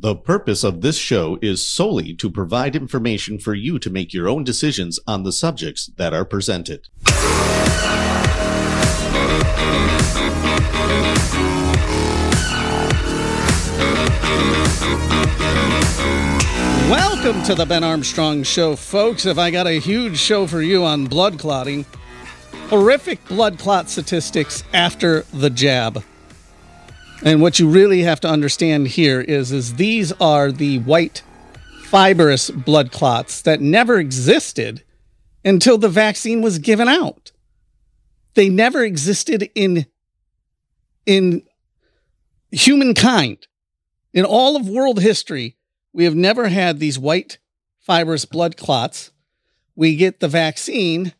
The purpose of this show is solely to provide information for you to make your own decisions on the subjects that are presented. Welcome to the Ben Armstrong Show, folks. Have I got a huge show for you on blood clotting? Horrific blood clot statistics after the jab. And what you really have to understand here is, is these are the white fibrous blood clots that never existed until the vaccine was given out. They never existed in in humankind. In all of world history, we have never had these white fibrous blood clots. We get the vaccine,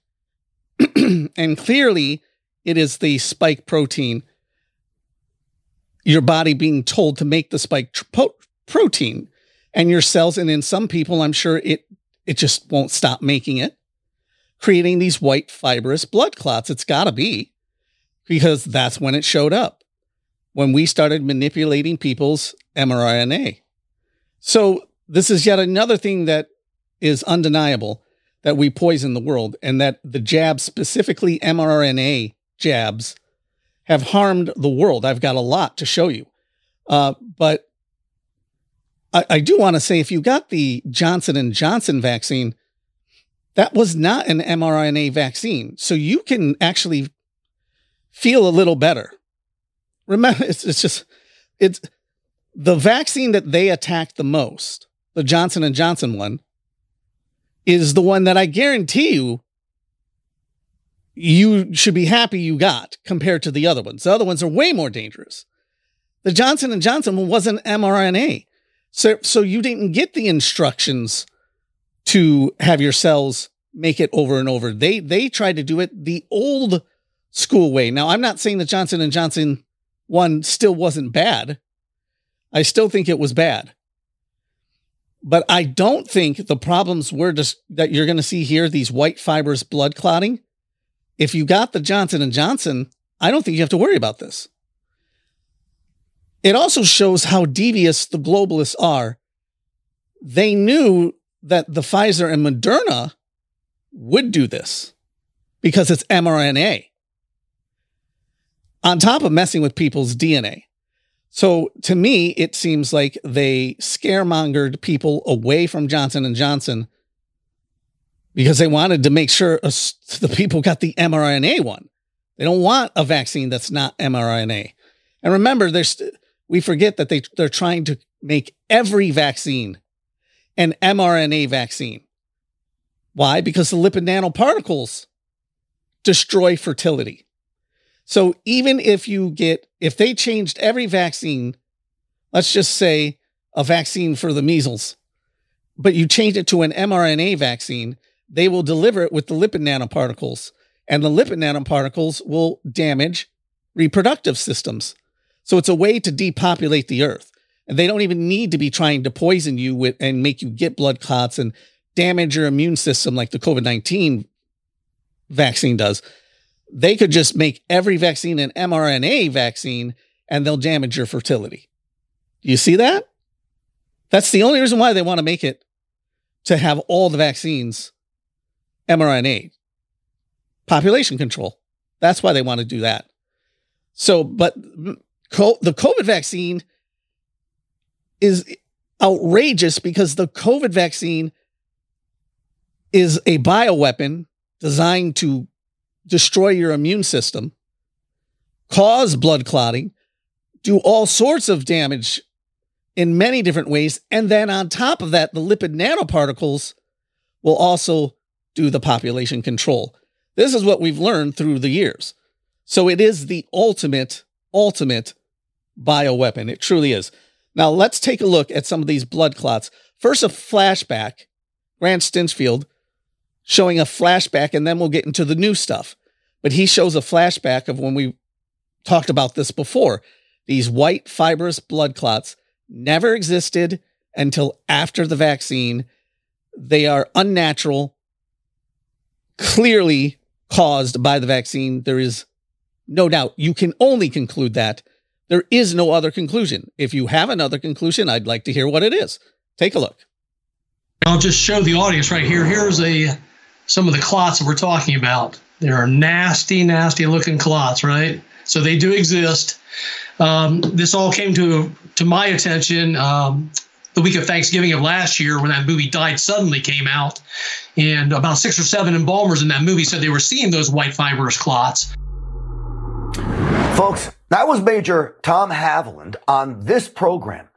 and clearly it is the spike protein, your body being told to make the spike protein, and your cells, and in some people, I'm sure it it just won't stop making it, creating these white fibrous blood clots. It's got to be because that's when it showed up, when we started manipulating people's mRNA. So this is yet another thing that is undeniable that we poison the world and that the jabs, specifically mRNA jabs, have harmed the world. I've got a lot to show you. Uh, but I, I do want to say if you got the Johnson and Johnson vaccine, that was not an mRNA vaccine. So you can actually feel a little better. Remember, it's, it's just, it's, the vaccine that they attacked the most, the Johnson and Johnson one, is the one that I guarantee you you should be happy you got compared to the other ones. The other ones are way more dangerous. The Johnson and Johnson one wasn't mRNA. So so you didn't get the instructions to have your cells make it over and over. They they tried to do it the old school way. Now, I'm not saying the Johnson and Johnson one still wasn't bad. I still think it was bad. But I don't think the problems were just that you're going to see here these white fibers blood clotting. If you got the Johnson and Johnson, I don't think you have to worry about this. It also shows how devious the globalists are. They knew that the Pfizer and Moderna would do this because it's mRNA. On top of messing with people's DNA. So to me, it seems like they scaremongered people away from Johnson and Johnson because they wanted to make sure the people got the mRNA one. They don't want a vaccine that's not mRNA. And remember, there's we forget that they they're trying to make every vaccine an mRNA vaccine. Why? Because the lipid nanoparticles destroy fertility. So even if you get, if they changed every vaccine, let's just say a vaccine for the measles, but you change it to an mRNA vaccine, they will deliver it with the lipid nanoparticles, and the lipid nanoparticles will damage reproductive systems. So it's a way to depopulate the earth. And they don't even need to be trying to poison you with and make you get blood clots and damage your immune system like the COVID 19 vaccine does they could just make every vaccine an mRNA vaccine and they'll damage your fertility. You see that? That's the only reason why they want to make it to have all the vaccines mRNA. Population control. That's why they want to do that. So, but the COVID vaccine is outrageous because the COVID vaccine is a bioweapon designed to destroy your immune system, cause blood clotting, do all sorts of damage in many different ways. And then on top of that, the lipid nanoparticles will also do the population control. This is what we've learned through the years. So it is the ultimate, ultimate bioweapon. It truly is. Now let's take a look at some of these blood clots. First, a flashback. Grant Stinchfield showing a flashback, and then we'll get into the new stuff. But he shows a flashback of when we talked about this before. These white fibrous blood clots never existed until after the vaccine. They are unnatural, clearly caused by the vaccine. There is no doubt. You can only conclude that There is no other conclusion. If you have another conclusion, I'd like to hear what it is. Take a look. I'll just show the audience right here. Here's a some of the clots that we're talking about. They are nasty, nasty looking clots, right? So they do exist. Um, this all came to to my attention um, the week of Thanksgiving of last year when that movie Died Suddenly came out, and about six or seven embalmers in that movie said they were seeing those white fibrous clots. Folks, that was Major Tom Haviland on this program,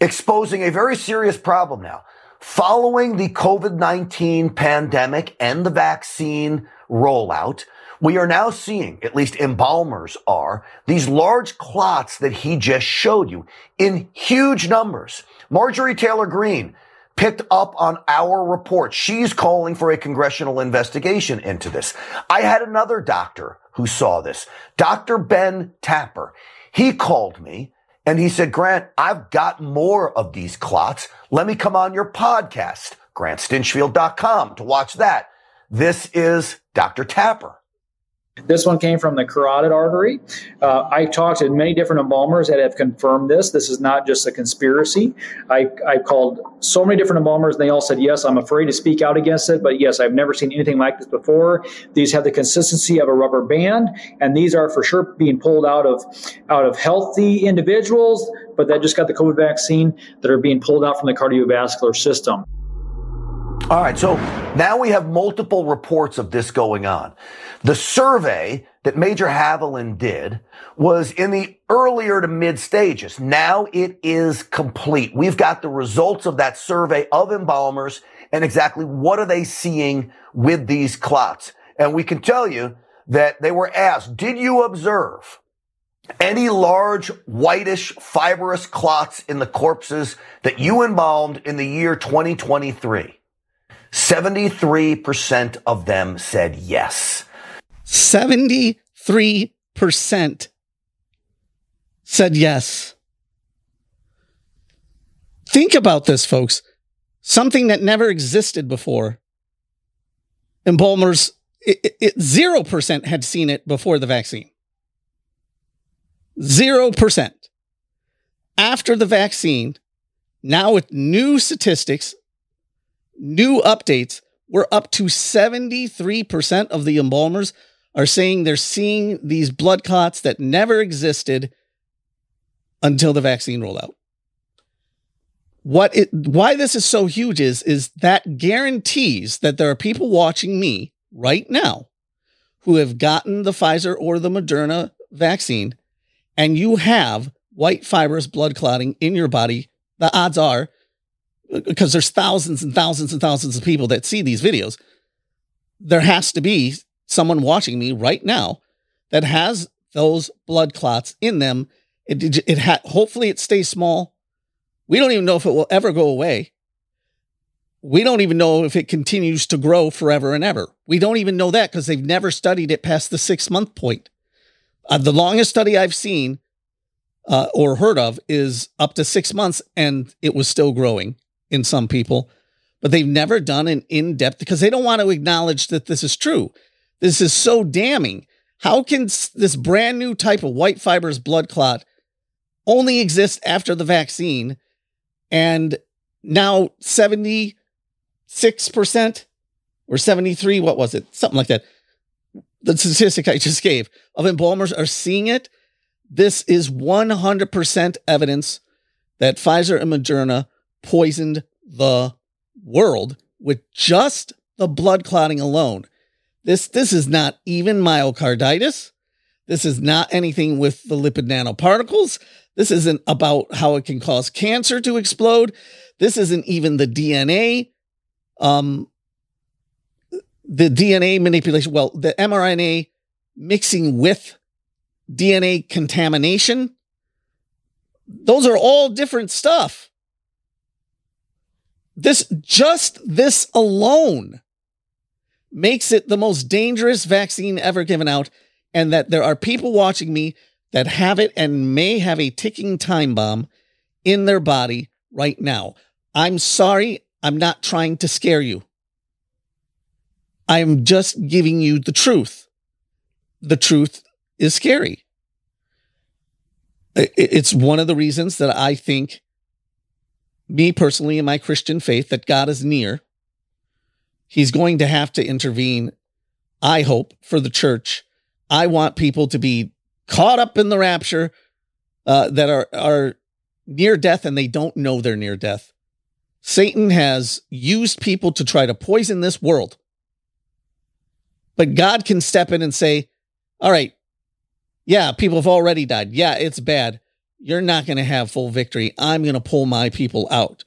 exposing a very serious problem now. Following the COVID-19 pandemic and the vaccine rollout, we are now seeing, at least embalmers are, these large clots that he just showed you in huge numbers. Marjorie Taylor Greene picked up on our report. She's calling for a congressional investigation into this. I had another doctor who saw this, Dr. Ben Tapper. He called me and he said, Grant, I've got more of these clots. Let me come on your podcast, grantstinchfield.com to watch that. This is Dr. Tapper. This one came from the carotid artery. Uh, I talked to many different embalmers that have confirmed this. This is not just a conspiracy. I, I called so many different embalmers, and they all said, Yes, I'm afraid to speak out against it, but yes, I've never seen anything like this before. These have the consistency of a rubber band, and these are for sure being pulled out of out of healthy individuals, but that just got the COVID vaccine that are being pulled out from the cardiovascular system. All right, so now we have multiple reports of this going on. The survey that Major Haviland did was in the earlier to mid stages. Now it is complete. We've got the results of that survey of embalmers and exactly what are they seeing with these clots. And we can tell you that they were asked, did you observe any large whitish fibrous clots in the corpses that you embalmed in the year 2023? 73% of them said yes. 73% said yes. Think about this, folks. Something that never existed before. Embalmers, it, it, 0% had seen it before the vaccine. 0%. After the vaccine, now with new statistics, new updates, we're up to 73% of the embalmers are saying they're seeing these blood clots that never existed until the vaccine rollout. What it why this is so huge is is that guarantees that there are people watching me right now who have gotten the Pfizer or the Moderna vaccine and you have white fibrous blood clotting in your body, the odds are because there's thousands and thousands and thousands of people that see these videos, there has to be someone watching me right now that has those blood clots in them. It, it, it ha- hopefully it stays small. We don't even know if it will ever go away. We don't even know if it continues to grow forever and ever. We don't even know that because they've never studied it past the six month point. Uh, the longest study I've seen uh, or heard of is up to six months, and it was still growing in some people, but they've never done an in depth because they don't want to acknowledge that this is true. This is so damning. How can this brand new type of white fibers blood clot only exist after the vaccine and now 76% or 73 what was it something like that the statistic i just gave of embalmers are seeing it this is 100% evidence that pfizer and moderna poisoned the world with just the blood clotting alone. This this is not even myocarditis. This is not anything with the lipid nanoparticles. This isn't about how it can cause cancer to explode. This isn't even the DNA um the DNA manipulation, well, the mRNA mixing with DNA contamination. Those are all different stuff. This just this alone makes it the most dangerous vaccine ever given out, and that there are people watching me that have it and may have a ticking time bomb in their body right now. I'm sorry, I'm not trying to scare you. I'm just giving you the truth. The truth is scary. It's one of the reasons that I think, me personally, in my Christian faith, that God is near. He's going to have to intervene, I hope, for the church. I want people to be caught up in the rapture uh, that are, are near death and they don't know they're near death. Satan has used people to try to poison this world. But God can step in and say, All right, yeah, people have already died. Yeah, it's bad. You're not going to have full victory. I'm going to pull my people out.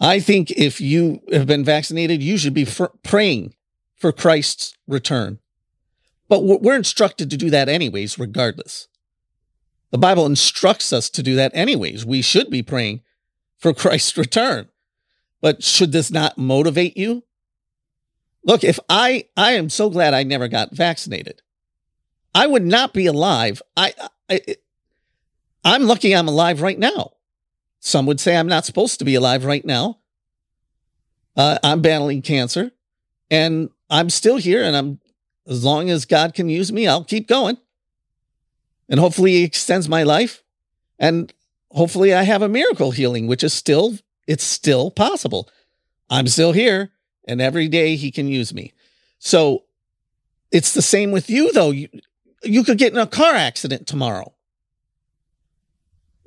I think if you have been vaccinated, you should be praying for Christ's return. But we're instructed to do that anyways, regardless. The Bible instructs us to do that anyways. We should be praying for Christ's return. But should this not motivate you? Look, if I I am so glad I never got vaccinated. I would not be alive. I, I I'm lucky I'm alive right now. Some would say I'm not supposed to be alive right now. Uh, I'm battling cancer and I'm still here and I'm as long as God can use me, I'll keep going. And hopefully he extends my life and hopefully I have a miracle healing which is still it's still possible. I'm still here and every day he can use me. So it's the same with you though. You, you could get in a car accident tomorrow.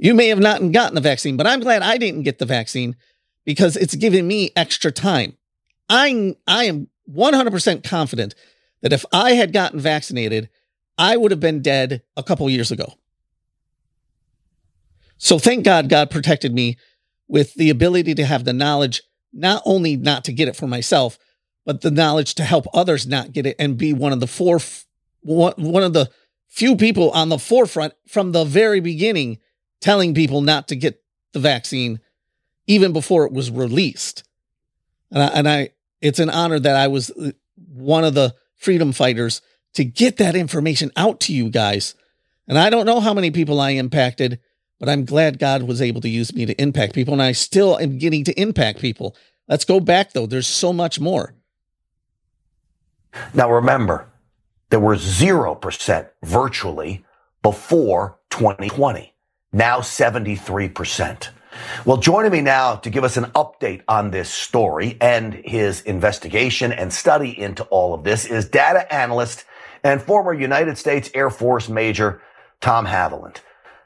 You may have not gotten the vaccine, but I'm glad I didn't get the vaccine because it's giving me extra time. I I am 100% confident that if I had gotten vaccinated, I would have been dead a couple years ago. So thank God God protected me with the ability to have the knowledge not only not to get it for myself, but the knowledge to help others not get it and be one of the four one of the few people on the forefront from the very beginning telling people not to get the vaccine even before it was released. And I, and I it's an honor that I was uh, one of the freedom fighters to get that information out to you guys. And I don't know how many people I impacted, but I'm glad God was able to use me to impact people. And I still am getting to impact people. Let's go back though. There's so much more. Now remember, there were 0% virtually before 2020, now 73%. Well, joining me now to give us an update on this story and his investigation and study into all of this is data analyst and former United States Air Force Major Tom Haviland.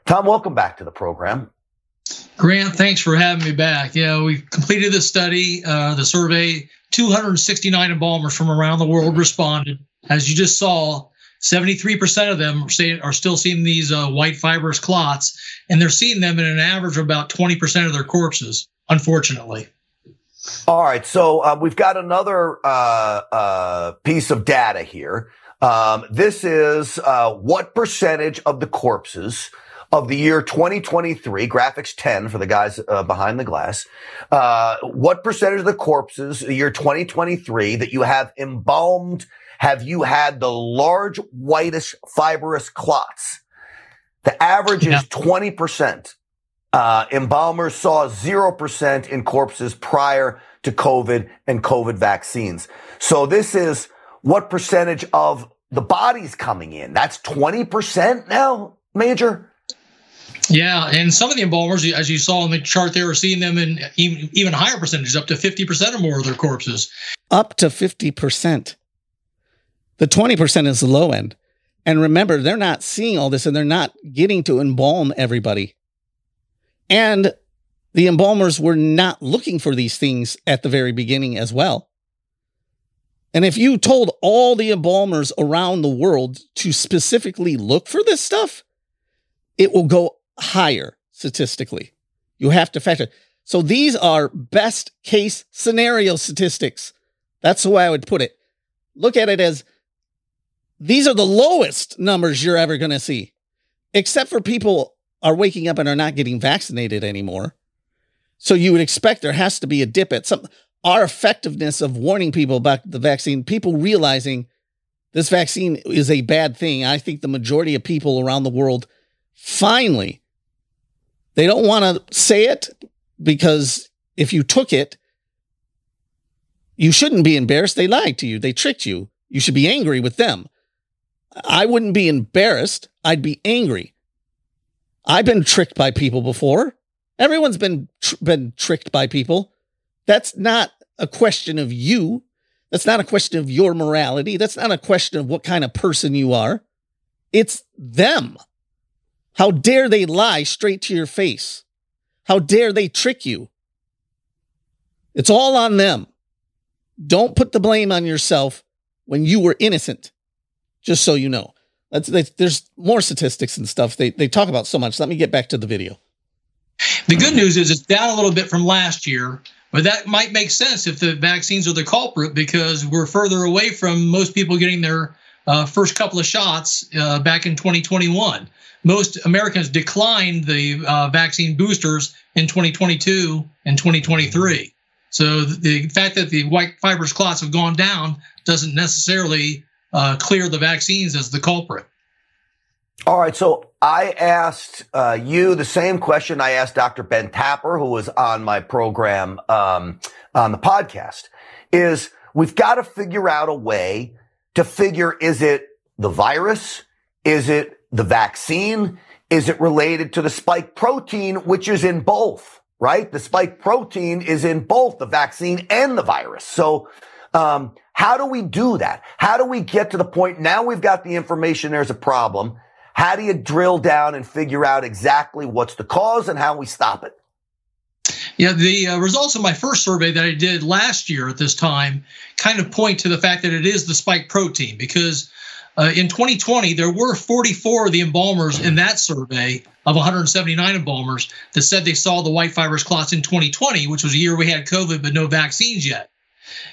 Tom, welcome back to the program. Grant, thanks for having me back. Yeah, we completed the study, uh, the survey. 269 embalmers from around the world responded as you just saw, 73% of them are, saying, are still seeing these uh, white fibrous clots, and they're seeing them in an average of about 20% of their corpses, unfortunately. All right, so uh, we've got another uh, uh piece of data here. Um, this is uh, what percentage of the corpses of the year 2023, graphics 10 for the guys uh, behind the glass. Uh, what percentage of the corpses, the year 2023, that you have embalmed have you had the large whitish fibrous clots? The average yeah. is 20%. Uh, embalmers saw 0% in corpses prior to COVID and COVID vaccines. So this is what percentage of the bodies coming in? That's 20% now, Major? Yeah, and some of the embalmers, as you saw in the chart, they were seeing them in even, even higher percentages, up to 50% or more of their corpses. Up to 50%. The 20% is the low end. And remember, they're not seeing all this and they're not getting to embalm everybody. And the embalmers were not looking for these things at the very beginning as well. And if you told all the embalmers around the world to specifically look for this stuff, it will go higher statistically. You have to factor. So these are best case scenario statistics. That's the way I would put it. Look at it as these are the lowest numbers you're ever going to see, except for people are waking up and are not getting vaccinated anymore. So you would expect there has to be a dip at some our effectiveness of warning people about the vaccine, people realizing this vaccine is a bad thing. I think the majority of people around the world finally they don't want to say it because if you took it, you shouldn't be embarrassed. They lied to you. They tricked you. You should be angry with them. I wouldn't be embarrassed. I'd be angry. I've been tricked by people before. Everyone's been tr- been tricked by people. That's not a question of you. That's not a question of your morality. That's not a question of what kind of person you are. It's them. How dare they lie straight to your face? How dare they trick you? It's all on them. Don't put the blame on yourself when you were innocent, just so you know. That's, there's more statistics and stuff they, they talk about so much. Let me get back to the video. The good news is it's down a little bit from last year, but that might make sense if the vaccines are the culprit because we're further away from most people getting their uh, first couple of shots uh, back in 2021. Most Americans declined the uh, vaccine boosters in 2022 and 2023. So the fact that the white fibrous clots have gone down doesn't necessarily uh, clear the vaccines as the culprit. All right. So I asked uh, you the same question I asked Dr. Ben Tapper, who was on my program um, on the podcast. Is we've got to figure out a way to figure: is it the virus? Is it the vaccine? Is it related to the spike protein, which is in both? Right. The spike protein is in both the vaccine and the virus. So um, how do we do that? How do we get to the point now we've got the information there's a problem? How do you drill down and figure out exactly what's the cause and how we stop it? Yeah, the uh, results of my first survey that I did last year at this time kind of point to the fact that it is the spike protein because uh, in 2020 there were 44 of the embalmers in that survey of 179 embalmers that said they saw the white fibrous clots in 2020, which was a year we had COVID but no vaccines yet.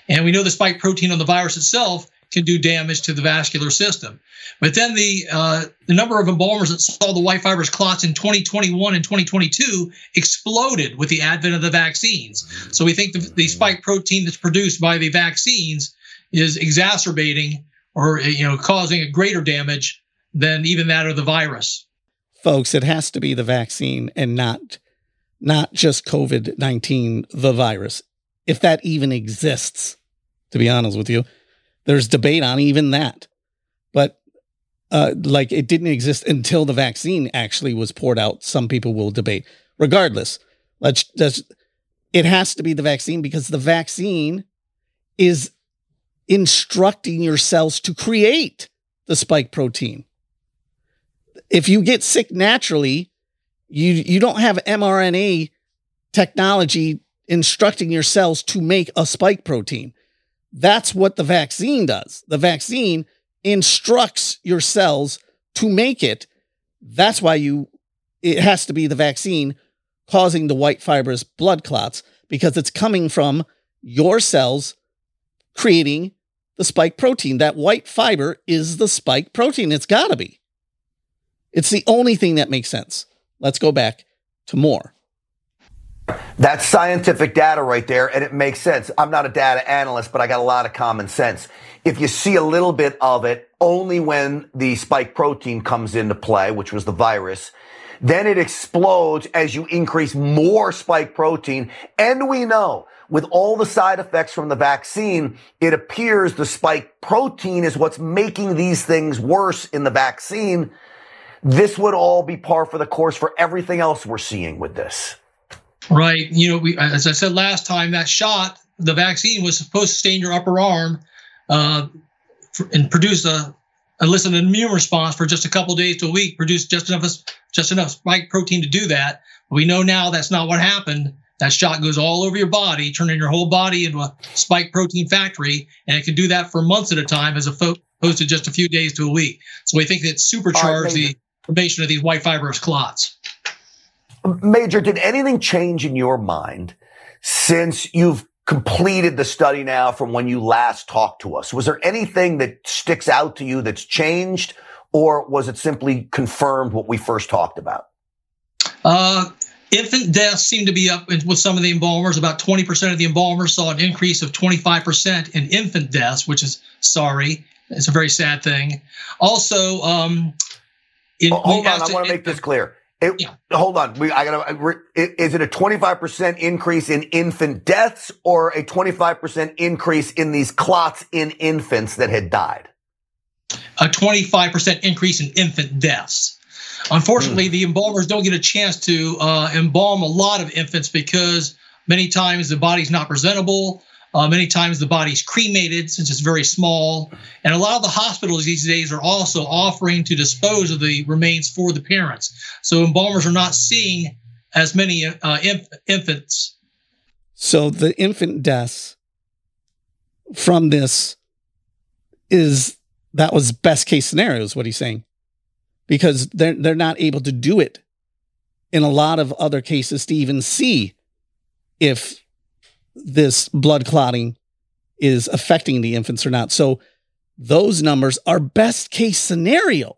And we know the spike protein on the virus itself can do damage to the vascular system. But then the uh, the number of embalmers that saw the white fibers clots in 2021 and 2022 exploded with the advent of the vaccines. So we think the, the spike protein that's produced by the vaccines is exacerbating or you know causing a greater damage than even that of the virus. Folks, it has to be the vaccine and not not just COVID-19 the virus. If that even exists, to be honest with you there's debate on even that. But uh, like it didn't exist until the vaccine actually was poured out. Some people will debate. Regardless, let's it has to be the vaccine because the vaccine is instructing your cells to create the spike protein. If you get sick naturally, you you don't have mRNA technology instructing your cells to make a spike protein. That's what the vaccine does. The vaccine instructs your cells to make it. That's why you it has to be the vaccine causing the white fibrous blood clots because it's coming from your cells creating the spike protein. That white fiber is the spike protein. It's got to be. It's the only thing that makes sense. Let's go back to more. That's scientific data right there, and it makes sense. I'm not a data analyst, but I got a lot of common sense. If you see a little bit of it only when the spike protein comes into play, which was the virus, then it explodes as you increase more spike protein. And we know with all the side effects from the vaccine, it appears the spike protein is what's making these things worse in the vaccine. This would all be par for the course for everything else we're seeing with this. Right. You know, we, as I said last time, that shot, the vaccine was supposed to stain your upper arm uh, and produce a elicit an immune response for just a couple days to a week, produce just enough just enough spike protein to do that. But we know now that's not what happened. That shot goes all over your body, turning your whole body into a spike protein factory, and it can do that for months at a time, as opposed to just a few days to a week. So we think that supercharged the formation of these white fibrous clots. Major, did anything change in your mind since you've completed the study now from when you last talked to us? Was there anything that sticks out to you that's changed, or was it simply confirmed what we first talked about? Uh, infant deaths seem to be up with some of the embalmers. About 20% of the embalmers saw an increase of 25% in infant deaths, which is sorry. It's a very sad thing. Also, um, in, oh, hold on, I want to make this clear. It, yeah. Hold on. We, I gotta, is it a 25% increase in infant deaths or a 25% increase in these clots in infants that had died? A 25% increase in infant deaths. Unfortunately, mm. the embalmers don't get a chance to uh, embalm a lot of infants because many times the body's not presentable. Uh, many times the body's cremated since it's very small. And a lot of the hospitals these days are also offering to dispose of the remains for the parents. So embalmers are not seeing as many uh, inf- infants. So the infant deaths from this is that was best case scenario is what he's saying because they're they're not able to do it in a lot of other cases to even see if this blood clotting is affecting the infants or not. So those numbers are best case scenario.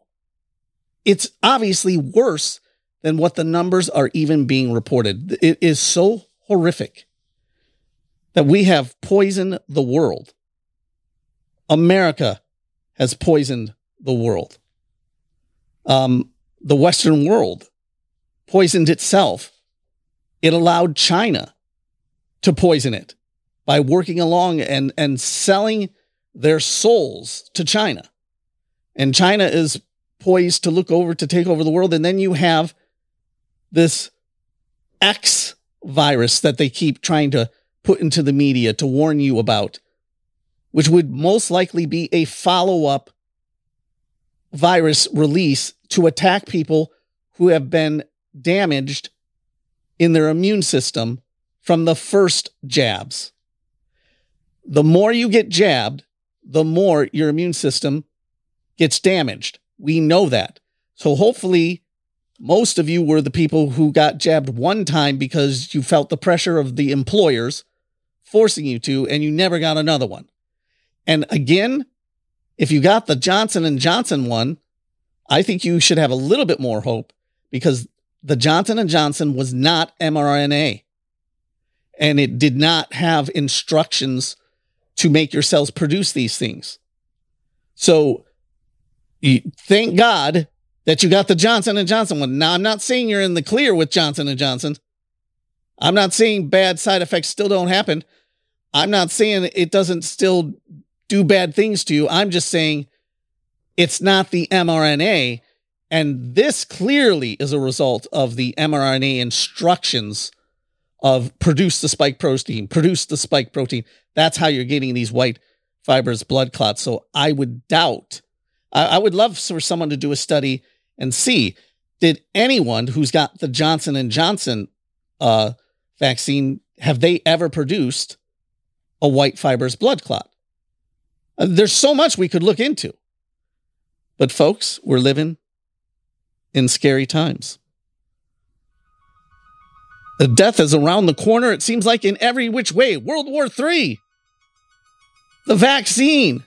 It's obviously worse than what the numbers are even being reported. It is so horrific that we have poisoned the world. America has poisoned the world. Um, the Western world poisoned itself. It allowed China to poison it by working along and, and selling their souls to China. And China is poised to look over to take over the world. And then you have this X virus that they keep trying to put into the media to warn you about, which would most likely be a follow up virus release to attack people who have been damaged in their immune system from the first jabs. The more you get jabbed, the more your immune system gets damaged. We know that. So hopefully, most of you were the people who got jabbed one time because you felt the pressure of the employers forcing you to, and you never got another one. And again, if you got the Johnson and Johnson one, I think you should have a little bit more hope because the Johnson and Johnson was not mRNA and it did not have instructions to make your cells produce these things. So thank God that you got the Johnson and Johnson one. Now I'm not saying you're in the clear with Johnson and Johnson. I'm not saying bad side effects still don't happen. I'm not saying it doesn't still do bad things to you. I'm just saying it's not the mRNA and this clearly is a result of the mRNA instructions of produce the spike protein, produce the spike protein. That's how you're getting these white fibrous blood clots. So I would doubt, I, I would love for someone to do a study and see did anyone who's got the Johnson and Johnson uh, vaccine have they ever produced a white fibrous blood clot? Uh, there's so much we could look into. But folks, we're living in scary times. The death is around the corner, it seems like, in every which way. World War III, the vaccine,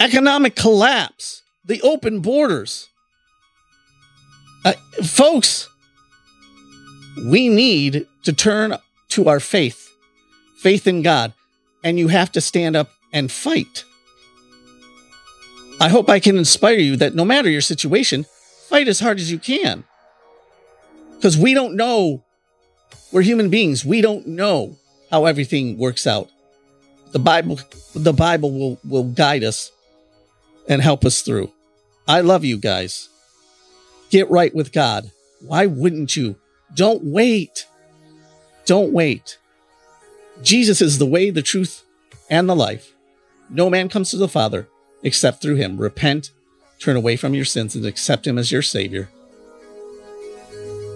economic collapse, the open borders. Uh, folks, we need to turn to our faith, faith in God, and you have to stand up and fight. I hope I can inspire you that no matter your situation, fight as hard as you can. Because we don't know we're human beings. We don't know how everything works out. The Bible, the Bible will, will guide us and help us through. I love you guys. Get right with God. Why wouldn't you? Don't wait. Don't wait. Jesus is the way, the truth, and the life. No man comes to the Father except through him. Repent, turn away from your sins, and accept him as your Savior.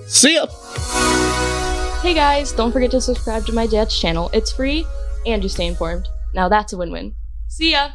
See ya! Hey guys, don't forget to subscribe to my dad's channel. It's free and you stay informed. Now that's a win win. See ya!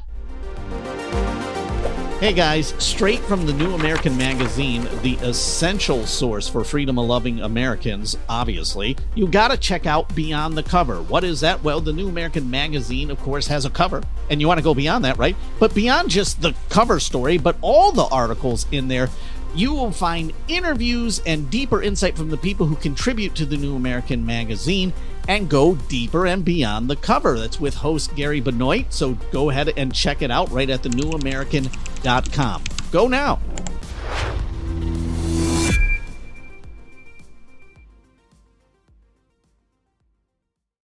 Hey guys, straight from the New American Magazine, the essential source for freedom loving Americans, obviously, you gotta check out Beyond the Cover. What is that? Well, the New American Magazine, of course, has a cover, and you wanna go beyond that, right? But beyond just the cover story, but all the articles in there you will find interviews and deeper insight from the people who contribute to the New American Magazine and go deeper and beyond the cover. That's with host Gary Benoit. So go ahead and check it out right at thenewamerican.com. Go now.